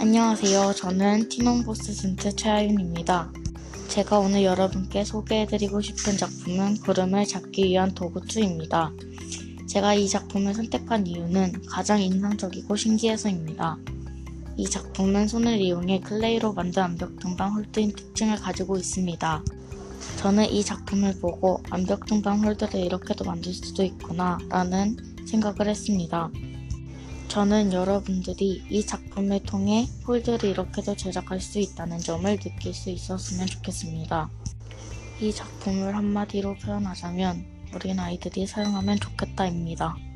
안녕하세요. 저는 티논 도슨트 최아윤입니다. 제가 오늘 여러분께 소개해드리고 싶은 작품은 구름을 잡기 위한 도구 2입니다. 제가 이 작품을 선택한 이유는 가장 인상적이고 신기해서입니다. 이 작품은 손을 이용해 clay로 만든 암벽 등반 홀드인 특징을 가지고 있습니다. 저는 이 작품을 보고 암벽 등반 홀드를 이렇게도 만들 수도 있구나 라는 생각을 했습니다. 저는 여러분들이 이 작품을 통해 홀드를 이렇게도 제작할 수 있다는 점을 느낄 수 있었으면 좋겠습니다. 이 작품을 한마디로 표현하자면 어린 아이들이 사용하면 좋겠다입니다.